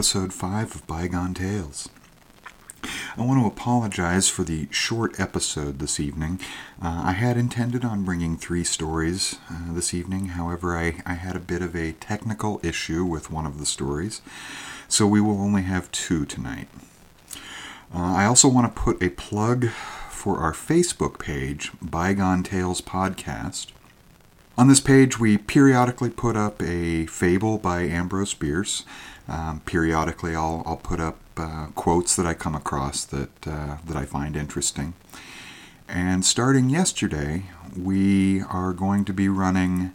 episode 5 of Bygone Tales. I want to apologize for the short episode this evening. Uh, I had intended on bringing three stories uh, this evening, however, I, I had a bit of a technical issue with one of the stories, so we will only have two tonight. Uh, I also want to put a plug for our Facebook page, Bygone Tales Podcast. On this page, we periodically put up a fable by Ambrose Bierce. Um, periodically, I'll, I'll put up uh, quotes that I come across that, uh, that I find interesting. And starting yesterday, we are going to be running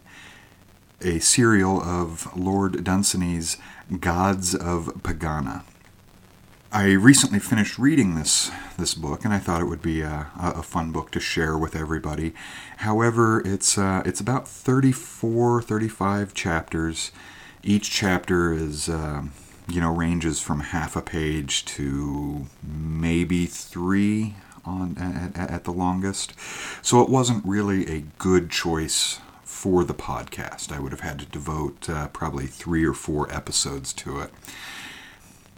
a serial of Lord Dunsany's Gods of Pegana. I recently finished reading this this book, and I thought it would be a, a fun book to share with everybody. However, it's uh, it's about 34, 35 chapters. Each chapter is uh, you know ranges from half a page to maybe three on at, at the longest. So it wasn't really a good choice for the podcast. I would have had to devote uh, probably three or four episodes to it.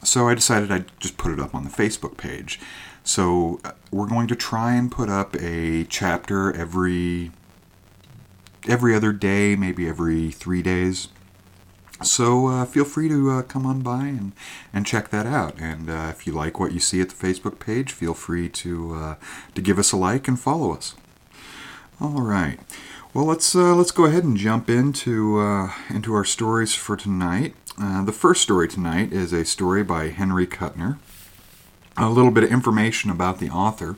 So I decided I'd just put it up on the Facebook page. So uh, we're going to try and put up a chapter every every other day, maybe every three days. So uh, feel free to uh, come on by and, and check that out. And uh, if you like what you see at the Facebook page, feel free to uh, to give us a like and follow us. All right. Well, let's uh, let's go ahead and jump into into our stories for tonight. Uh, the first story tonight is a story by Henry Kuttner. A little bit of information about the author.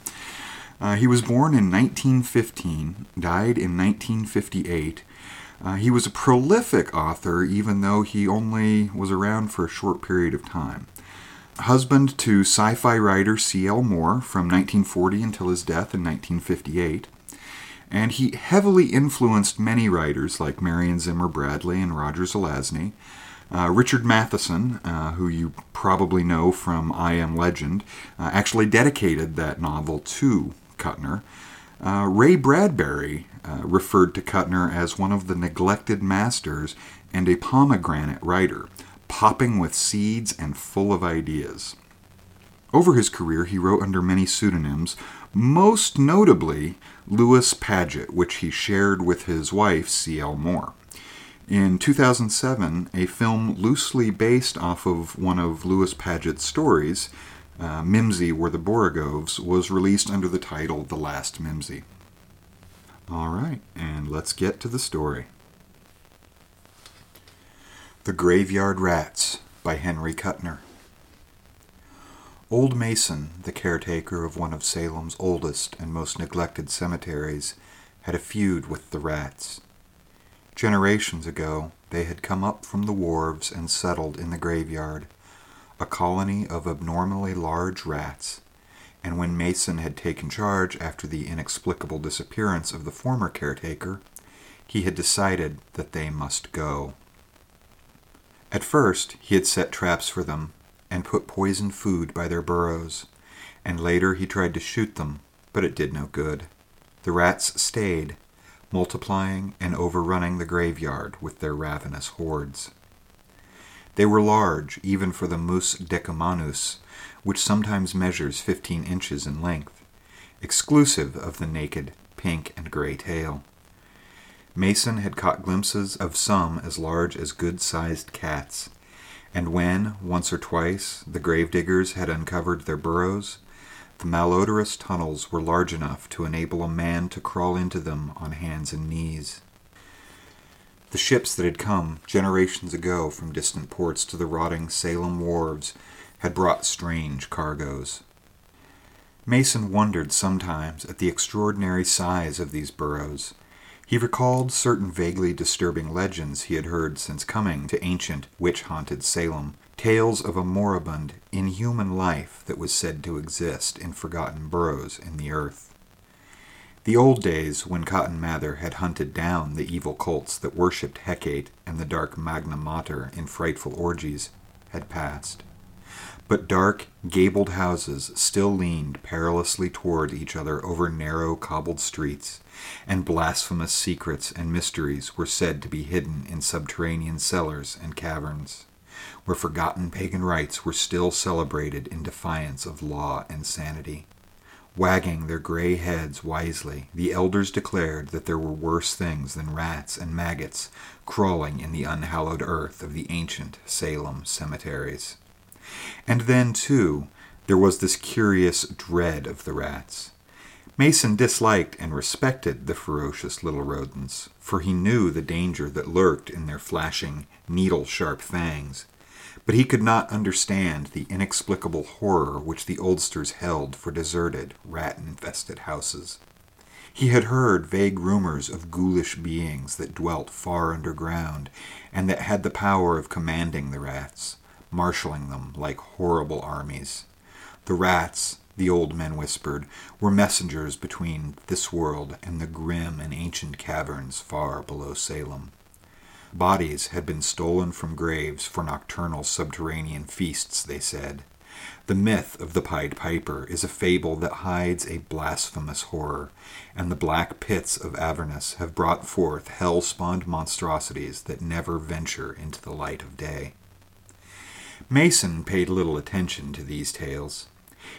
Uh, he was born in 1915, died in 1958. Uh, he was a prolific author, even though he only was around for a short period of time. Husband to sci fi writer C.L. Moore from 1940 until his death in 1958 and he heavily influenced many writers like Marion Zimmer Bradley and Roger Zelazny, uh, Richard Matheson, uh, who you probably know from I Am Legend, uh, actually dedicated that novel to Kuttner. Uh, Ray Bradbury uh, referred to Kuttner as one of the neglected masters and a pomegranate writer, popping with seeds and full of ideas. Over his career, he wrote under many pseudonyms, most notably Lewis Padgett, which he shared with his wife, C.L. Moore. In 2007, a film loosely based off of one of Lewis Padgett's stories, uh, Mimsy Were the Borogoves, was released under the title The Last Mimsy. All right, and let's get to the story. The Graveyard Rats by Henry Kuttner. Old Mason, the caretaker of one of Salem's oldest and most neglected cemeteries, had a feud with the rats. Generations ago, they had come up from the wharves and settled in the graveyard, a colony of abnormally large rats, and when Mason had taken charge after the inexplicable disappearance of the former caretaker, he had decided that they must go. At first, he had set traps for them and put poisoned food by their burrows, and later he tried to shoot them, but it did no good. The rats stayed, multiplying and overrunning the graveyard with their ravenous hordes. They were large, even for the Mus decumanus, which sometimes measures 15 inches in length, exclusive of the naked pink and gray tail. Mason had caught glimpses of some as large as good sized cats, and when, once or twice, the gravediggers had uncovered their burrows, the malodorous tunnels were large enough to enable a man to crawl into them on hands and knees. The ships that had come generations ago from distant ports to the rotting Salem wharves had brought strange cargoes. Mason wondered sometimes at the extraordinary size of these burrows. He recalled certain vaguely disturbing legends he had heard since coming to ancient, witch haunted Salem tales of a moribund, inhuman life that was said to exist in forgotten burrows in the earth. The old days when Cotton Mather had hunted down the evil cults that worshipped Hecate and the dark Magna Mater in frightful orgies had passed. But dark, gabled houses still leaned perilously toward each other over narrow, cobbled streets, and blasphemous secrets and mysteries were said to be hidden in subterranean cellars and caverns. where forgotten pagan rites were still celebrated in defiance of law and sanity. Wagging their gray heads wisely, the elders declared that there were worse things than rats and maggots crawling in the unhallowed earth of the ancient Salem cemeteries. And then, too, there was this curious dread of the rats. Mason disliked and respected the ferocious little rodents, for he knew the danger that lurked in their flashing, needle sharp fangs. But he could not understand the inexplicable horror which the oldsters held for deserted, rat infested houses. He had heard vague rumors of ghoulish beings that dwelt far underground and that had the power of commanding the rats, marshaling them like horrible armies. The rats, the old men whispered, were messengers between this world and the grim and ancient caverns far below Salem. Bodies had been stolen from graves for nocturnal subterranean feasts, they said. The myth of the Pied Piper is a fable that hides a blasphemous horror, and the black pits of Avernus have brought forth hell spawned monstrosities that never venture into the light of day. Mason paid little attention to these tales.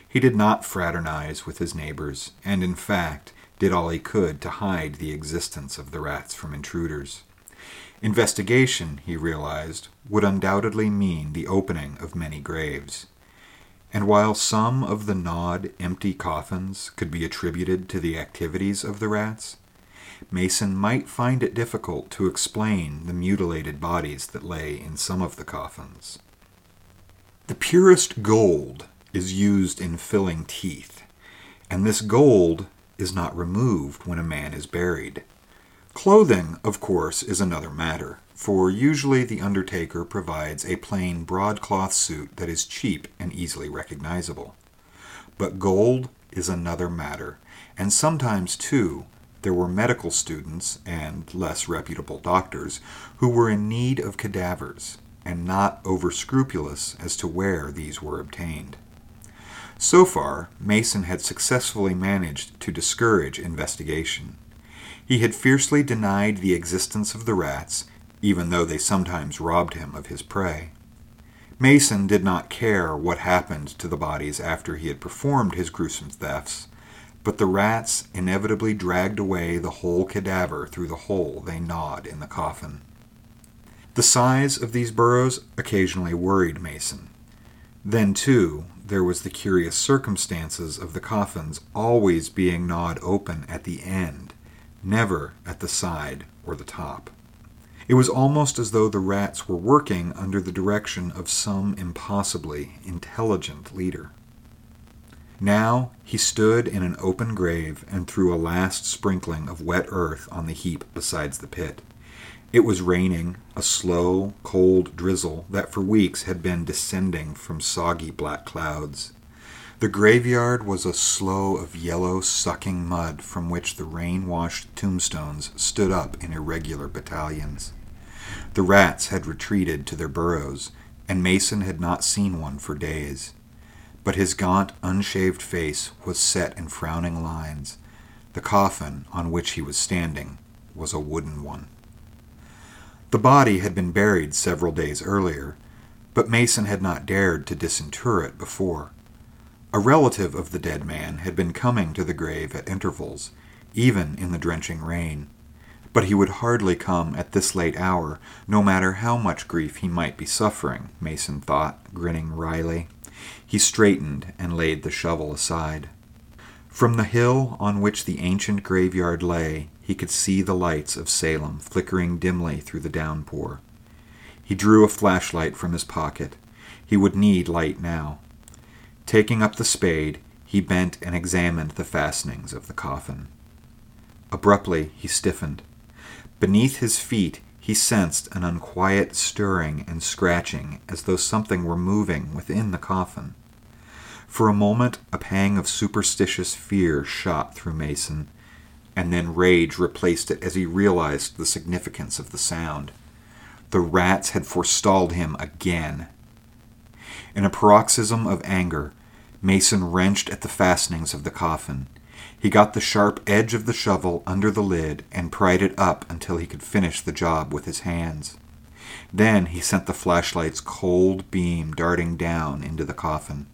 He did not fraternize with his neighbors, and in fact did all he could to hide the existence of the rats from intruders. Investigation, he realized, would undoubtedly mean the opening of many graves. And while some of the gnawed, empty coffins could be attributed to the activities of the rats, Mason might find it difficult to explain the mutilated bodies that lay in some of the coffins. The purest gold is used in filling teeth, and this gold is not removed when a man is buried. Clothing, of course, is another matter, for usually the undertaker provides a plain broadcloth suit that is cheap and easily recognizable. But gold is another matter, and sometimes, too, there were medical students and less reputable doctors who were in need of cadavers and not over scrupulous as to where these were obtained. So far, Mason had successfully managed to discourage investigation. He had fiercely denied the existence of the rats, even though they sometimes robbed him of his prey. Mason did not care what happened to the bodies after he had performed his gruesome thefts, but the rats inevitably dragged away the whole cadaver through the hole they gnawed in the coffin. The size of these burrows occasionally worried Mason. Then, too, there was the curious circumstances of the coffins always being gnawed open at the end, never at the side or the top. It was almost as though the rats were working under the direction of some impossibly intelligent leader. Now he stood in an open grave and threw a last sprinkling of wet earth on the heap beside the pit. It was raining, a slow, cold drizzle that for weeks had been descending from soggy black clouds. The graveyard was a slough of yellow, sucking mud from which the rain washed tombstones stood up in irregular battalions. The rats had retreated to their burrows, and Mason had not seen one for days. But his gaunt, unshaved face was set in frowning lines. The coffin on which he was standing was a wooden one. The body had been buried several days earlier, but Mason had not dared to disinter it before. A relative of the dead man had been coming to the grave at intervals, even in the drenching rain. But he would hardly come at this late hour, no matter how much grief he might be suffering, Mason thought, grinning wryly. He straightened and laid the shovel aside. From the hill on which the ancient graveyard lay, he could see the lights of Salem flickering dimly through the downpour. He drew a flashlight from his pocket. He would need light now. Taking up the spade, he bent and examined the fastenings of the coffin. Abruptly, he stiffened. Beneath his feet, he sensed an unquiet stirring and scratching as though something were moving within the coffin. For a moment, a pang of superstitious fear shot through Mason, and then rage replaced it as he realized the significance of the sound. The rats had forestalled him again. In a paroxysm of anger, Mason wrenched at the fastenings of the coffin. He got the sharp edge of the shovel under the lid and pried it up until he could finish the job with his hands. Then he sent the flashlight's cold beam darting down into the coffin.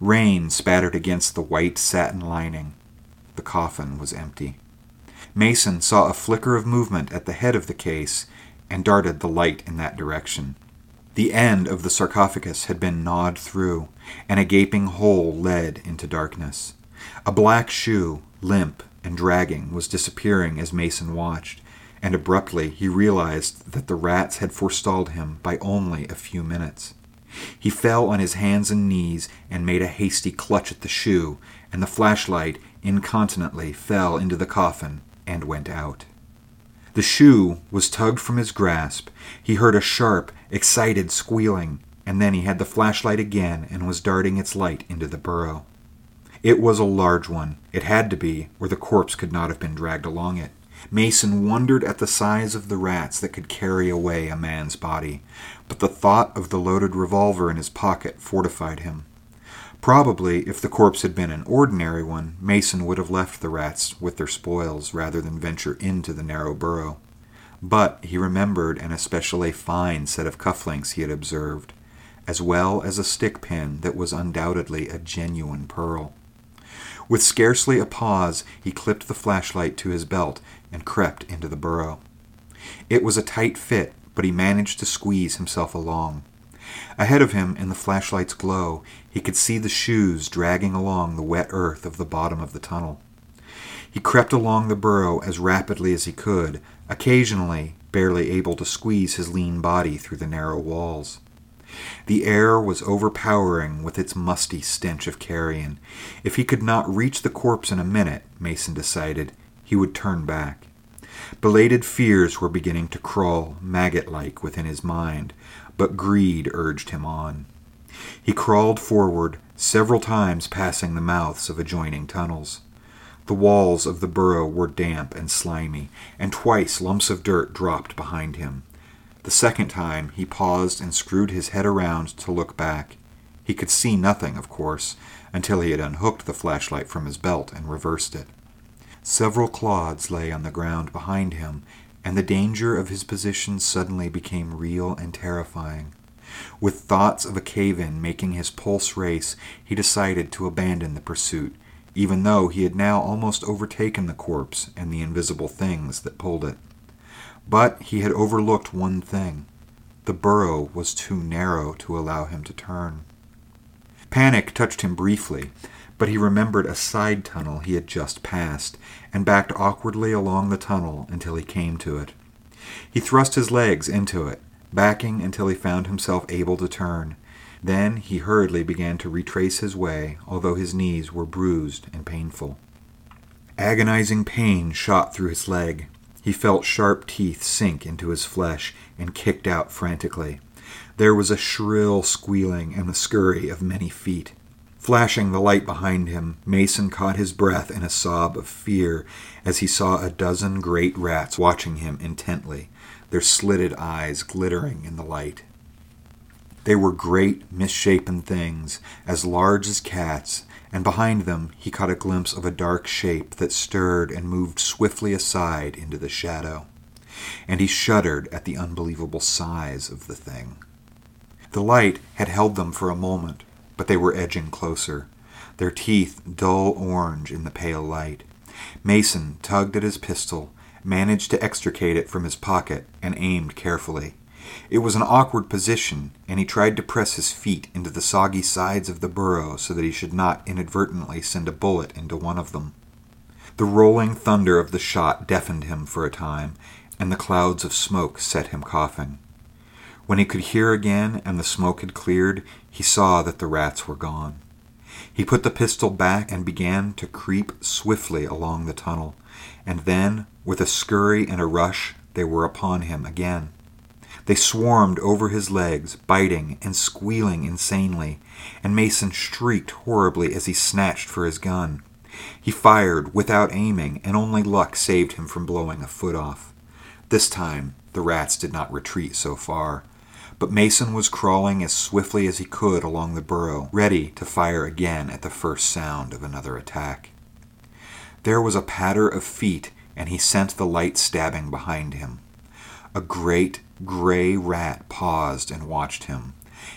Rain spattered against the white satin lining. The coffin was empty. Mason saw a flicker of movement at the head of the case and darted the light in that direction. The end of the sarcophagus had been gnawed through, and a gaping hole led into darkness. A black shoe, limp and dragging, was disappearing as Mason watched, and abruptly he realized that the rats had forestalled him by only a few minutes. He fell on his hands and knees and made a hasty clutch at the shoe, and the flashlight incontinently fell into the coffin and went out. The shoe was tugged from his grasp. He heard a sharp, excited squealing, and then he had the flashlight again and was darting its light into the burrow. It was a large one. It had to be, or the corpse could not have been dragged along it. Mason wondered at the size of the rats that could carry away a man's body, but the thought of the loaded revolver in his pocket fortified him. Probably, if the corpse had been an ordinary one, Mason would have left the rats with their spoils rather than venture into the narrow burrow. But he remembered an especially fine set of cufflinks he had observed, as well as a stick pin that was undoubtedly a genuine pearl. With scarcely a pause, he clipped the flashlight to his belt and crept into the burrow. It was a tight fit, but he managed to squeeze himself along. Ahead of him, in the flashlight's glow, he could see the shoes dragging along the wet earth of the bottom of the tunnel. He crept along the burrow as rapidly as he could, occasionally barely able to squeeze his lean body through the narrow walls. The air was overpowering with its musty stench of carrion. If he could not reach the corpse in a minute, Mason decided, he would turn back. Belated fears were beginning to crawl maggot like within his mind, but greed urged him on. He crawled forward, several times passing the mouths of adjoining tunnels. The walls of the burrow were damp and slimy, and twice lumps of dirt dropped behind him. The second time he paused and screwed his head around to look back. He could see nothing, of course, until he had unhooked the flashlight from his belt and reversed it. Several clods lay on the ground behind him, and the danger of his position suddenly became real and terrifying. With thoughts of a cave in making his pulse race, he decided to abandon the pursuit, even though he had now almost overtaken the corpse and the invisible things that pulled it. But he had overlooked one thing the burrow was too narrow to allow him to turn. Panic touched him briefly, but he remembered a side tunnel he had just passed and backed awkwardly along the tunnel until he came to it. He thrust his legs into it, backing until he found himself able to turn. Then he hurriedly began to retrace his way, although his knees were bruised and painful. Agonizing pain shot through his leg. He felt sharp teeth sink into his flesh and kicked out frantically. There was a shrill squealing and the scurry of many feet. Flashing the light behind him, Mason caught his breath in a sob of fear as he saw a dozen great rats watching him intently, their slitted eyes glittering in the light. They were great, misshapen things, as large as cats, and behind them he caught a glimpse of a dark shape that stirred and moved swiftly aside into the shadow. And he shuddered at the unbelievable size of the thing. The light had held them for a moment, but they were edging closer, their teeth dull orange in the pale light. Mason tugged at his pistol, managed to extricate it from his pocket, and aimed carefully. It was an awkward position, and he tried to press his feet into the soggy sides of the burrow so that he should not inadvertently send a bullet into one of them. The rolling thunder of the shot deafened him for a time, and the clouds of smoke set him coughing. When he could hear again and the smoke had cleared, he saw that the rats were gone. He put the pistol back and began to creep swiftly along the tunnel, and then, with a scurry and a rush, they were upon him again. They swarmed over his legs, biting and squealing insanely, and Mason shrieked horribly as he snatched for his gun. He fired without aiming, and only luck saved him from blowing a foot off. This time, the rats did not retreat so far but Mason was crawling as swiftly as he could along the burrow, ready to fire again at the first sound of another attack. There was a patter of feet, and he sent the light stabbing behind him. A great, gray rat paused and watched him.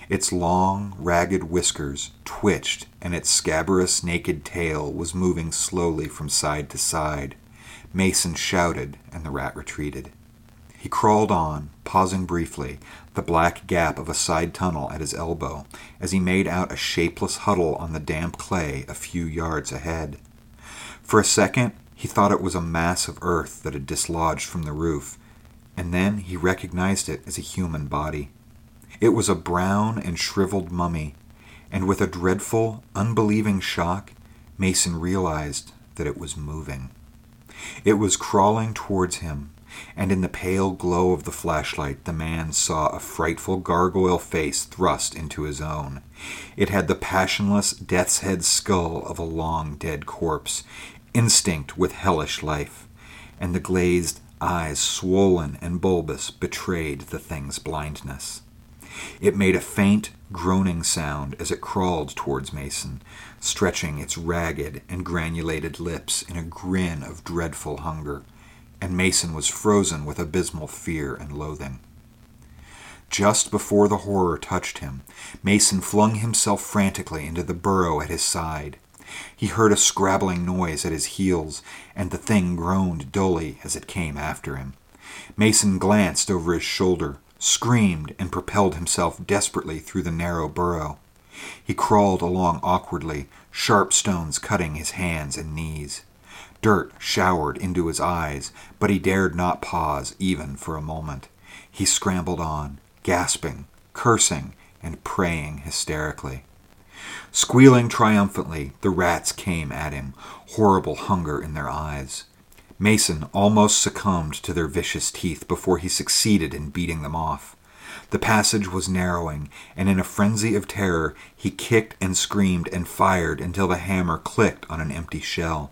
Its long, ragged whiskers twitched, and its scabrous, naked tail was moving slowly from side to side. Mason shouted, and the rat retreated. He crawled on, pausing briefly, the black gap of a side tunnel at his elbow, as he made out a shapeless huddle on the damp clay a few yards ahead. For a second, he thought it was a mass of earth that had dislodged from the roof, and then he recognized it as a human body. It was a brown and shriveled mummy, and with a dreadful, unbelieving shock, Mason realized that it was moving. It was crawling towards him, and in the pale glow of the flashlight, the man saw a frightful gargoyle face thrust into his own. It had the passionless, death's head skull of a long dead corpse, instinct with hellish life, and the glazed eyes, swollen and bulbous, betrayed the thing's blindness. It made a faint, groaning sound as it crawled towards Mason, stretching its ragged and granulated lips in a grin of dreadful hunger, and Mason was frozen with abysmal fear and loathing. Just before the horror touched him, Mason flung himself frantically into the burrow at his side. He heard a scrabbling noise at his heels, and the thing groaned dully as it came after him. Mason glanced over his shoulder, screamed, and propelled himself desperately through the narrow burrow. He crawled along awkwardly, sharp stones cutting his hands and knees. Dirt showered into his eyes, but he dared not pause even for a moment. He scrambled on, gasping, cursing, and praying hysterically. Squealing triumphantly, the rats came at him, horrible hunger in their eyes. Mason almost succumbed to their vicious teeth before he succeeded in beating them off. The passage was narrowing, and in a frenzy of terror, he kicked and screamed and fired until the hammer clicked on an empty shell.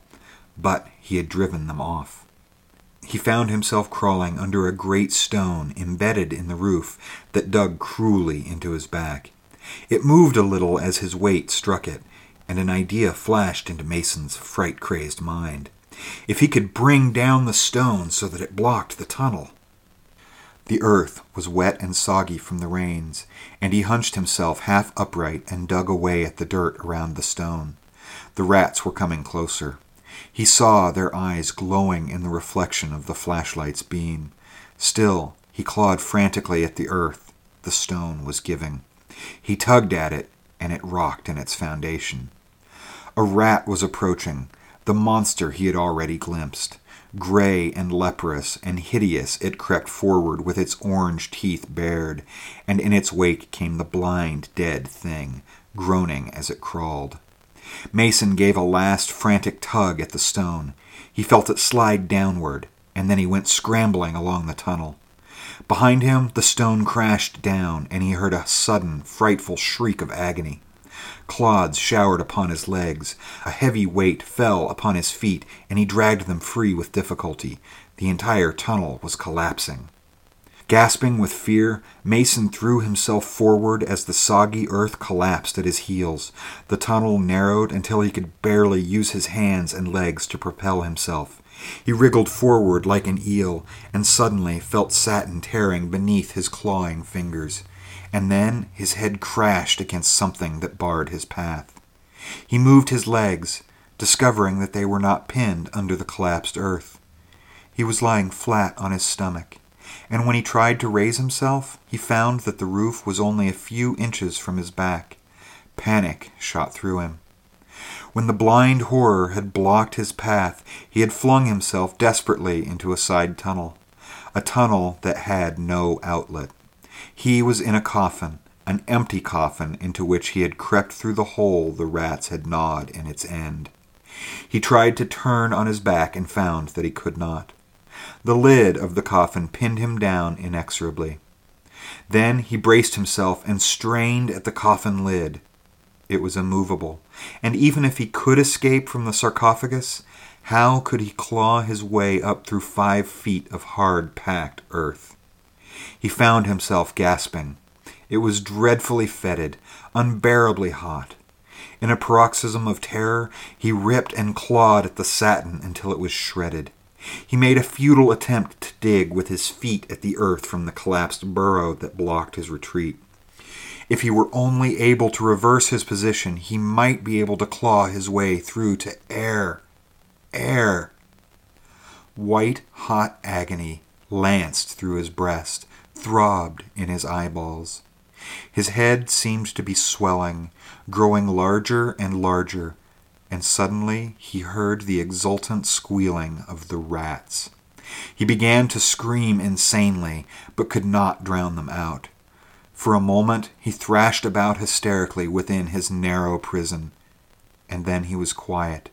But he had driven them off. He found himself crawling under a great stone embedded in the roof that dug cruelly into his back. It moved a little as his weight struck it, and an idea flashed into Mason's fright crazed mind. If he could bring down the stone so that it blocked the tunnel. The earth was wet and soggy from the rains, and he hunched himself half upright and dug away at the dirt around the stone. The rats were coming closer. He saw their eyes glowing in the reflection of the flashlight's beam. Still, he clawed frantically at the earth. The stone was giving. He tugged at it, and it rocked in its foundation. A rat was approaching, the monster he had already glimpsed. Gray and leprous and hideous, it crept forward with its orange teeth bared, and in its wake came the blind, dead thing, groaning as it crawled. Mason gave a last frantic tug at the stone. He felt it slide downward, and then he went scrambling along the tunnel. Behind him, the stone crashed down, and he heard a sudden, frightful shriek of agony. Clods showered upon his legs. A heavy weight fell upon his feet, and he dragged them free with difficulty. The entire tunnel was collapsing. Gasping with fear, Mason threw himself forward as the soggy earth collapsed at his heels. The tunnel narrowed until he could barely use his hands and legs to propel himself. He wriggled forward like an eel, and suddenly felt satin tearing beneath his clawing fingers. And then his head crashed against something that barred his path. He moved his legs, discovering that they were not pinned under the collapsed earth. He was lying flat on his stomach, and when he tried to raise himself, he found that the roof was only a few inches from his back. Panic shot through him. When the blind horror had blocked his path, he had flung himself desperately into a side tunnel, a tunnel that had no outlet. He was in a coffin, an empty coffin into which he had crept through the hole the rats had gnawed in its end. He tried to turn on his back and found that he could not. The lid of the coffin pinned him down inexorably. Then he braced himself and strained at the coffin lid. It was immovable, and even if he could escape from the sarcophagus, how could he claw his way up through five feet of hard packed earth? He found himself gasping. It was dreadfully fetid, unbearably hot. In a paroxysm of terror, he ripped and clawed at the satin until it was shredded. He made a futile attempt to dig with his feet at the earth from the collapsed burrow that blocked his retreat. If he were only able to reverse his position, he might be able to claw his way through to air. Air. White hot agony lanced through his breast, throbbed in his eyeballs. His head seemed to be swelling, growing larger and larger, and suddenly he heard the exultant squealing of the rats. He began to scream insanely, but could not drown them out. For a moment he thrashed about hysterically within his narrow prison, and then he was quiet,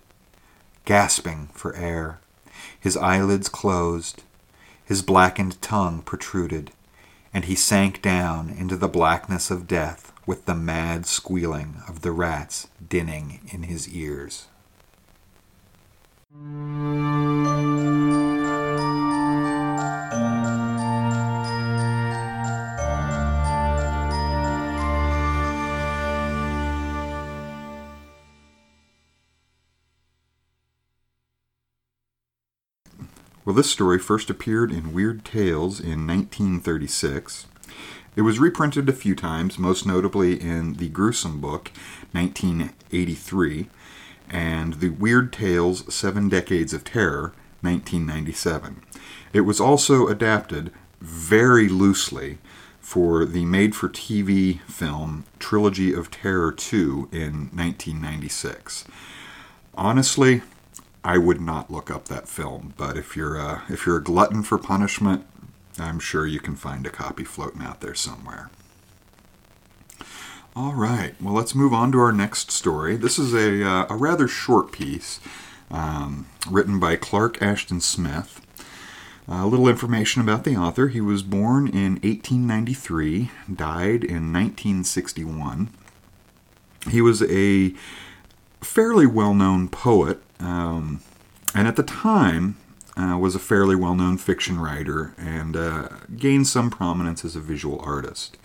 gasping for air. His eyelids closed, his blackened tongue protruded, and he sank down into the blackness of death with the mad squealing of the rats dinning in his ears. Well, this story first appeared in Weird Tales in 1936. It was reprinted a few times, most notably in the Gruesome Book, 1983, and the Weird Tales Seven Decades of Terror, 1997. It was also adapted very loosely for the made for TV film Trilogy of Terror 2 in 1996. Honestly, I would not look up that film, but if you're a, if you're a glutton for punishment, I'm sure you can find a copy floating out there somewhere. All right, well, let's move on to our next story. This is a, uh, a rather short piece um, written by Clark Ashton Smith. A little information about the author. He was born in 1893, died in 1961. He was a fairly well known poet um, and at the time uh, was a fairly well-known fiction writer and uh, gained some prominence as a visual artist.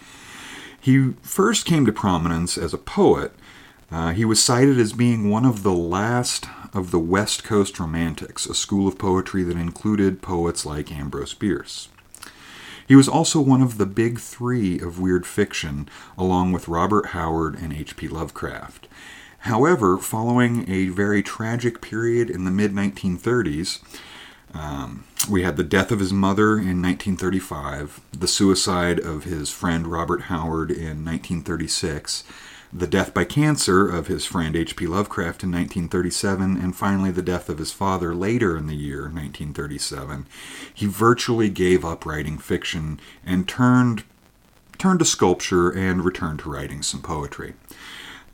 He first came to prominence as a poet. Uh, he was cited as being one of the last of the West Coast Romantics, a school of poetry that included poets like Ambrose Bierce. He was also one of the big three of weird fiction, along with Robert Howard and H.P. Lovecraft. However, following a very tragic period in the mid 1930s, um, we had the death of his mother in 1935, the suicide of his friend Robert Howard in 1936, the death by cancer of his friend H.P. Lovecraft in 1937, and finally the death of his father later in the year 1937. He virtually gave up writing fiction and turned turned to sculpture and returned to writing some poetry.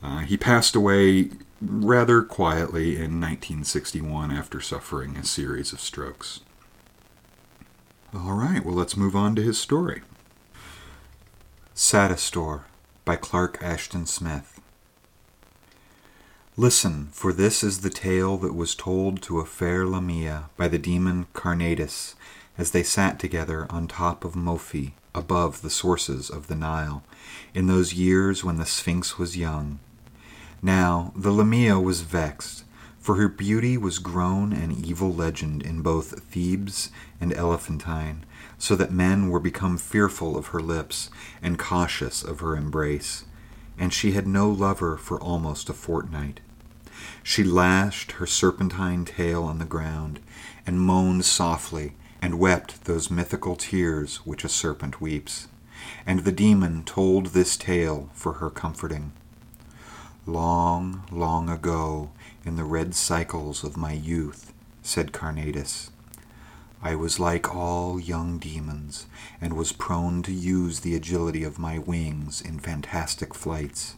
Uh, he passed away rather quietly in 1961 after suffering a series of strokes. All right, well, let's move on to his story. Sadastor by Clark Ashton Smith. Listen, for this is the tale that was told to a fair Lamia by the demon Charnadis as they sat together on top of Mophi above the sources of the Nile in those years when the Sphinx was young now the Lamia was vexed, for her beauty was grown an evil legend in both Thebes and Elephantine, so that men were become fearful of her lips and cautious of her embrace, and she had no lover for almost a fortnight. She lashed her serpentine tail on the ground, and moaned softly, and wept those mythical tears which a serpent weeps. And the demon told this tale for her comforting. Long, long ago, in the red cycles of my youth, said Charnadis, I was like all young demons, and was prone to use the agility of my wings in fantastic flights,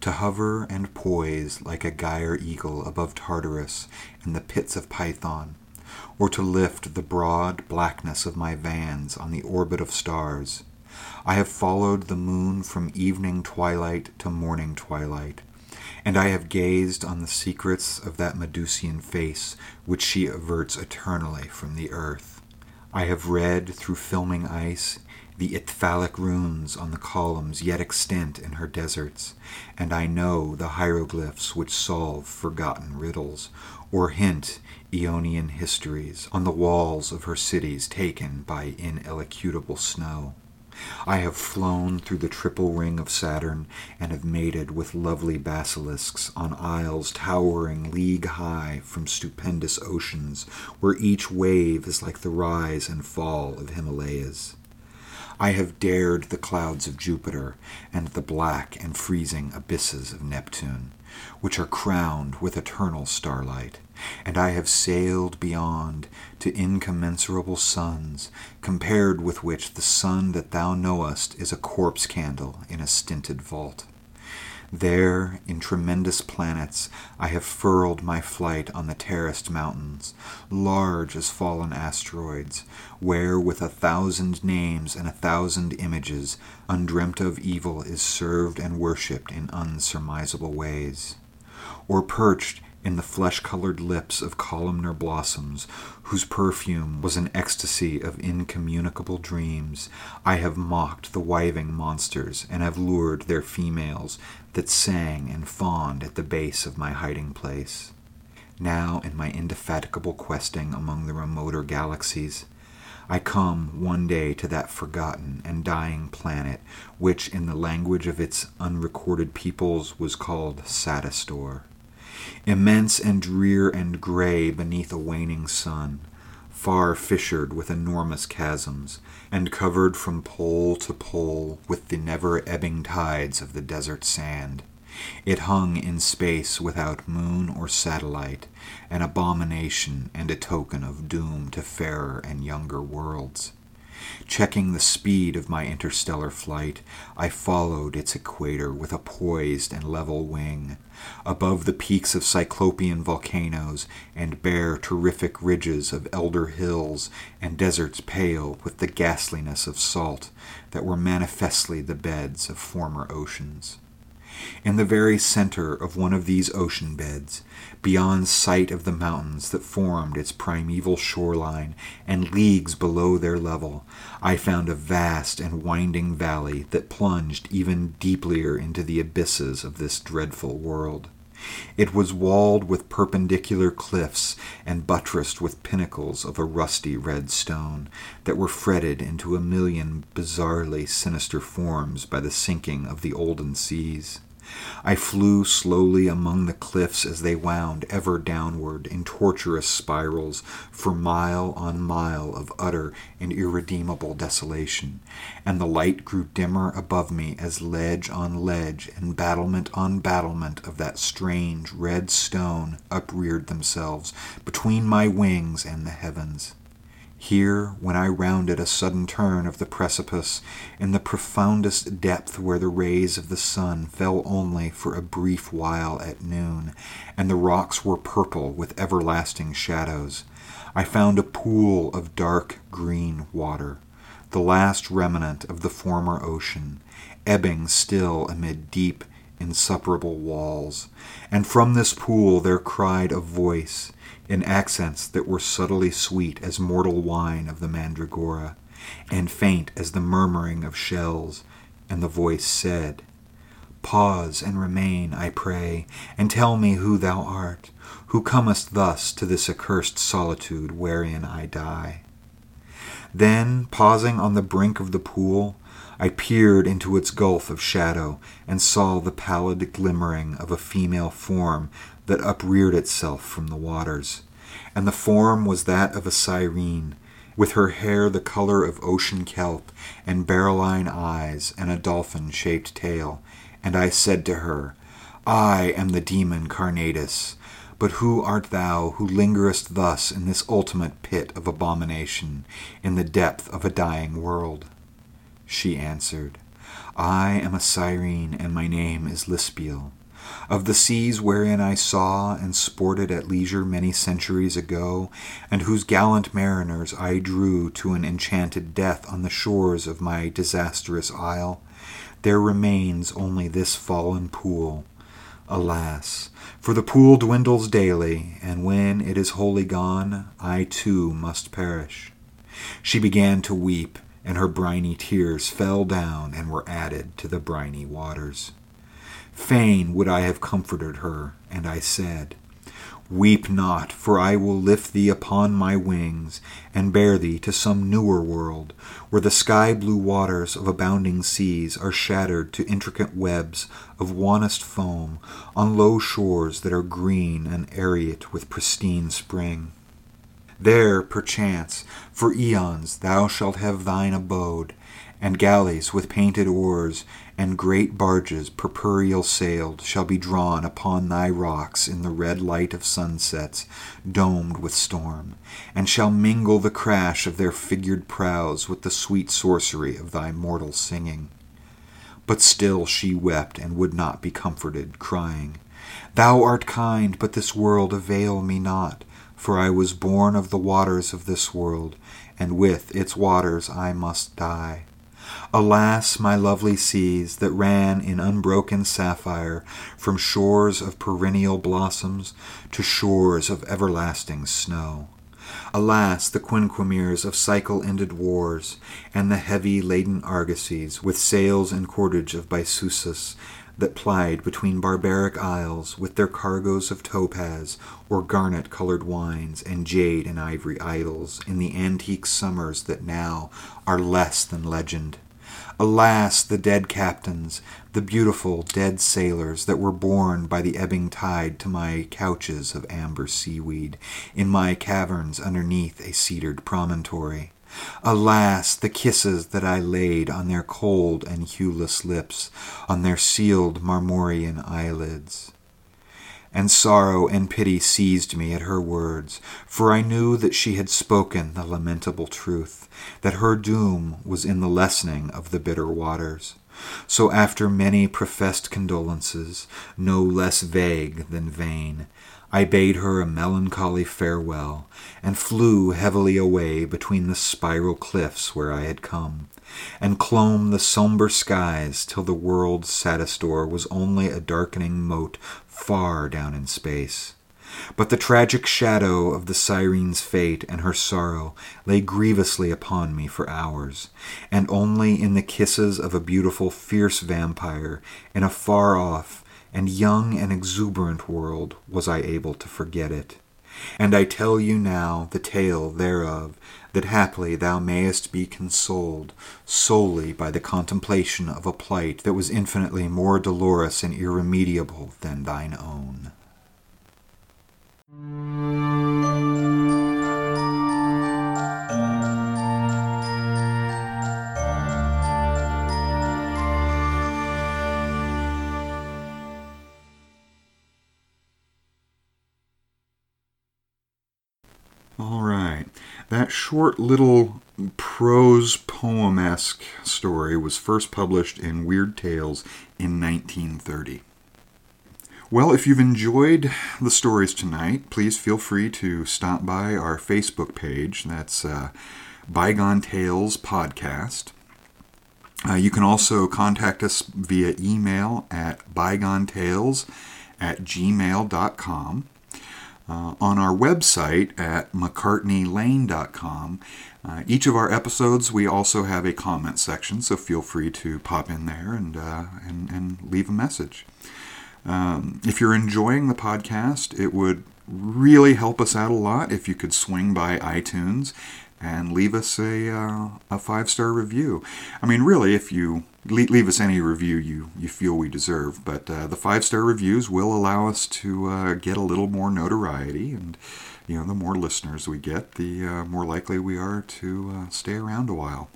to hover and poise like a gier-eagle above Tartarus and the pits of Python, or to lift the broad blackness of my vans on the orbit of stars. I have followed the moon from evening twilight to morning twilight and I have gazed on the secrets of that Medusian face which she averts eternally from the earth. I have read through filming ice the ithyphallic runes on the columns yet extant in her deserts, and I know the hieroglyphs which solve forgotten riddles, or hint Aeonian histories on the walls of her cities taken by inelucutable snow. I have flown through the triple ring of Saturn, and have mated with lovely basilisks on isles towering league high from stupendous oceans, where each wave is like the rise and fall of Himalayas. I have dared the clouds of Jupiter and the black and freezing abysses of Neptune, which are crowned with eternal starlight, and I have sailed beyond to incommensurable suns, compared with which the sun that thou knowest is a corpse candle in a stinted vault. There, in tremendous planets, I have furled my flight on the terraced mountains, large as fallen asteroids, where with a thousand names and a thousand images, undreamt of evil is served and worshipped in unsurmisable ways. Or perched in the flesh colored lips of columnar blossoms, whose perfume was an ecstasy of incommunicable dreams, I have mocked the wiving monsters and have lured their females that sang and fawned at the base of my hiding place. Now, in my indefatigable questing among the remoter galaxies, I come one day to that forgotten and dying planet, which, in the language of its unrecorded peoples, was called Sadastor immense and drear and gray beneath a waning sun, far fissured with enormous chasms, and covered from pole to pole with the never ebbing tides of the desert sand. It hung in space without moon or satellite, an abomination and a token of doom to fairer and younger worlds. Checking the speed of my interstellar flight, I followed its equator with a poised and level wing. Above the peaks of cyclopean volcanoes and bare, terrific ridges of elder hills and deserts pale with the ghastliness of salt that were manifestly the beds of former oceans. In the very center of one of these ocean beds, beyond sight of the mountains that formed its primeval shoreline and leagues below their level, I found a vast and winding valley that plunged even deeper into the abysses of this dreadful world. It was walled with perpendicular cliffs and buttressed with pinnacles of a rusty red stone that were fretted into a million bizarrely sinister forms by the sinking of the olden seas. I flew slowly among the cliffs as they wound ever downward in tortuous spirals for mile on mile of utter and irredeemable desolation, and the light grew dimmer above me as ledge on ledge and battlement on battlement of that strange red stone upreared themselves between my wings and the heavens. Here, when I rounded a sudden turn of the precipice, in the profoundest depth where the rays of the sun fell only for a brief while at noon, and the rocks were purple with everlasting shadows, I found a pool of dark green water, the last remnant of the former ocean, ebbing still amid deep, insuperable walls, and from this pool there cried a voice in accents that were subtly sweet as mortal wine of the mandragora, and faint as the murmuring of shells, and the voice said, Pause and remain, I pray, and tell me who thou art, who comest thus to this accursed solitude wherein I die. Then, pausing on the brink of the pool, I peered into its gulf of shadow and saw the pallid glimmering of a female form that upreared itself from the waters, and the form was that of a Cyrene, with her hair the color of ocean kelp, and beryline eyes, and a dolphin shaped tail. And I said to her, I am the demon Charnadis. But who art thou who lingerest thus in this ultimate pit of abomination, in the depth of a dying world? She answered, I am a Cyrene, and my name is Lispiel of the seas wherein I saw and sported at leisure many centuries ago, and whose gallant mariners I drew to an enchanted death on the shores of my disastrous isle, there remains only this fallen pool. Alas, for the pool dwindles daily, and when it is wholly gone, I too must perish. She began to weep, and her briny tears fell down and were added to the briny waters. Fain would I have comforted her, and I said, Weep not, for I will lift thee upon my wings, and bear thee to some newer world, where the sky blue waters of abounding seas are shattered to intricate webs of wannest foam on low shores that are green and aerate with pristine spring. There, perchance, for aeons thou shalt have thine abode, and galleys with painted oars and great barges purpureal sailed shall be drawn upon thy rocks in the red light of sunsets, domed with storm, and shall mingle the crash of their figured prows with the sweet sorcery of thy mortal singing. But still she wept and would not be comforted, crying, Thou art kind, but this world avail me not, for I was born of the waters of this world, and with its waters I must die. Alas, my lovely seas, that ran in unbroken sapphire from shores of perennial blossoms to shores of everlasting snow. Alas, the quinqueremes of cycle ended wars, and the heavy laden argosies with sails and cordage of byssus that plied between barbaric isles with their cargoes of topaz or garnet colored wines and jade and ivory idols in the antique summers that now are less than legend. Alas, the dead captains, the beautiful dead sailors that were borne by the ebbing tide to my couches of amber seaweed, in my caverns underneath a cedared promontory. Alas, the kisses that I laid on their cold and hueless lips, on their sealed marmorean eyelids. And sorrow and pity seized me at her words, for I knew that she had spoken the lamentable truth, that her doom was in the lessening of the bitter waters. So after many professed condolences, no less vague than vain, I bade her a melancholy farewell, and flew heavily away between the spiral cliffs where I had come, and clomb the sombre skies till the world's Sadastor was only a darkening mote far down in space. But the tragic shadow of the Syrene's fate and her sorrow lay grievously upon me for hours, and only in the kisses of a beautiful, fierce vampire in a far off and young and exuberant world was I able to forget it. And I tell you now the tale thereof, that haply thou mayest be consoled solely by the contemplation of a plight that was infinitely more dolorous and irremediable than thine own. All right. That short little prose poem esque story was first published in Weird Tales in 1930. Well, if you've enjoyed the stories tonight, please feel free to stop by our Facebook page. That's uh, Bygone Tales Podcast. Uh, you can also contact us via email at bygonetales at gmail.com. Uh, on our website at mccartneylane.com, uh, each of our episodes, we also have a comment section, so feel free to pop in there and, uh, and, and leave a message. Um, if you're enjoying the podcast, it would really help us out a lot if you could swing by iTunes and leave us a, uh, a five star review. I mean, really, if you leave us any review you, you feel we deserve, but uh, the five star reviews will allow us to uh, get a little more notoriety. And, you know, the more listeners we get, the uh, more likely we are to uh, stay around a while.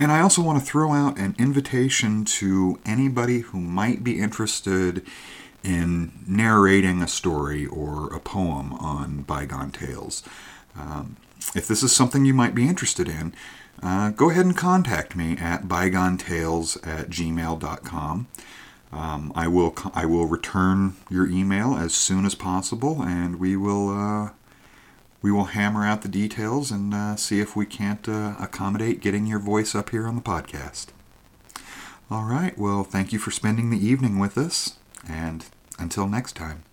And I also want to throw out an invitation to anybody who might be interested in narrating a story or a poem on bygone tales. Um, if this is something you might be interested in, uh, go ahead and contact me at bygonetales at gmail.com. Um, I will I will return your email as soon as possible, and we will uh, we will hammer out the details and uh, see if we can't uh, accommodate getting your voice up here on the podcast. All right. Well, thank you for spending the evening with us, and until next time.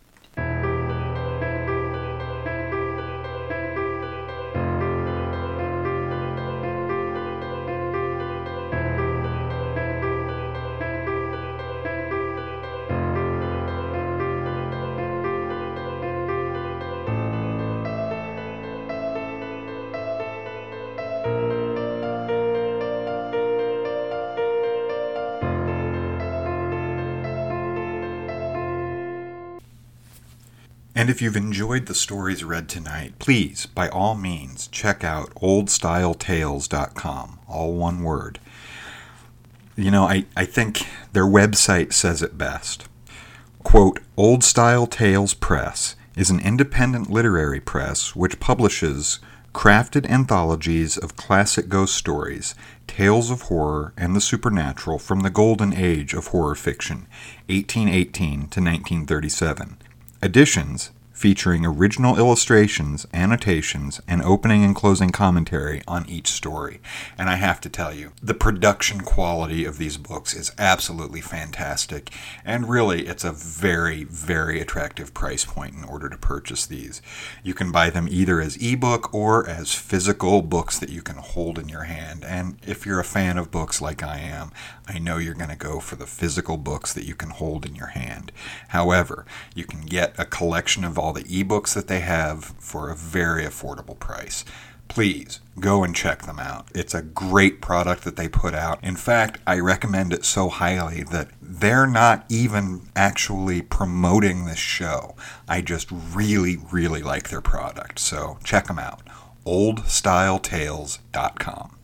If you've enjoyed the stories read tonight, please, by all means, check out oldstyletales.com, all one word. You know, I, I think their website says it best. Quote, Old Style Tales Press is an independent literary press which publishes crafted anthologies of classic ghost stories, tales of horror and the supernatural from the golden age of horror fiction, 1818 to 1937. Editions featuring original illustrations, annotations, and opening and closing commentary on each story. And I have to tell you, the production quality of these books is absolutely fantastic, and really it's a very, very attractive price point in order to purchase these. You can buy them either as ebook or as physical books that you can hold in your hand. And if you're a fan of books like I am, I know you're going to go for the physical books that you can hold in your hand. However, you can get a collection of all the ebooks that they have for a very affordable price. Please go and check them out. It's a great product that they put out. In fact, I recommend it so highly that they're not even actually promoting this show. I just really, really like their product. So check them out. OldStyleTales.com.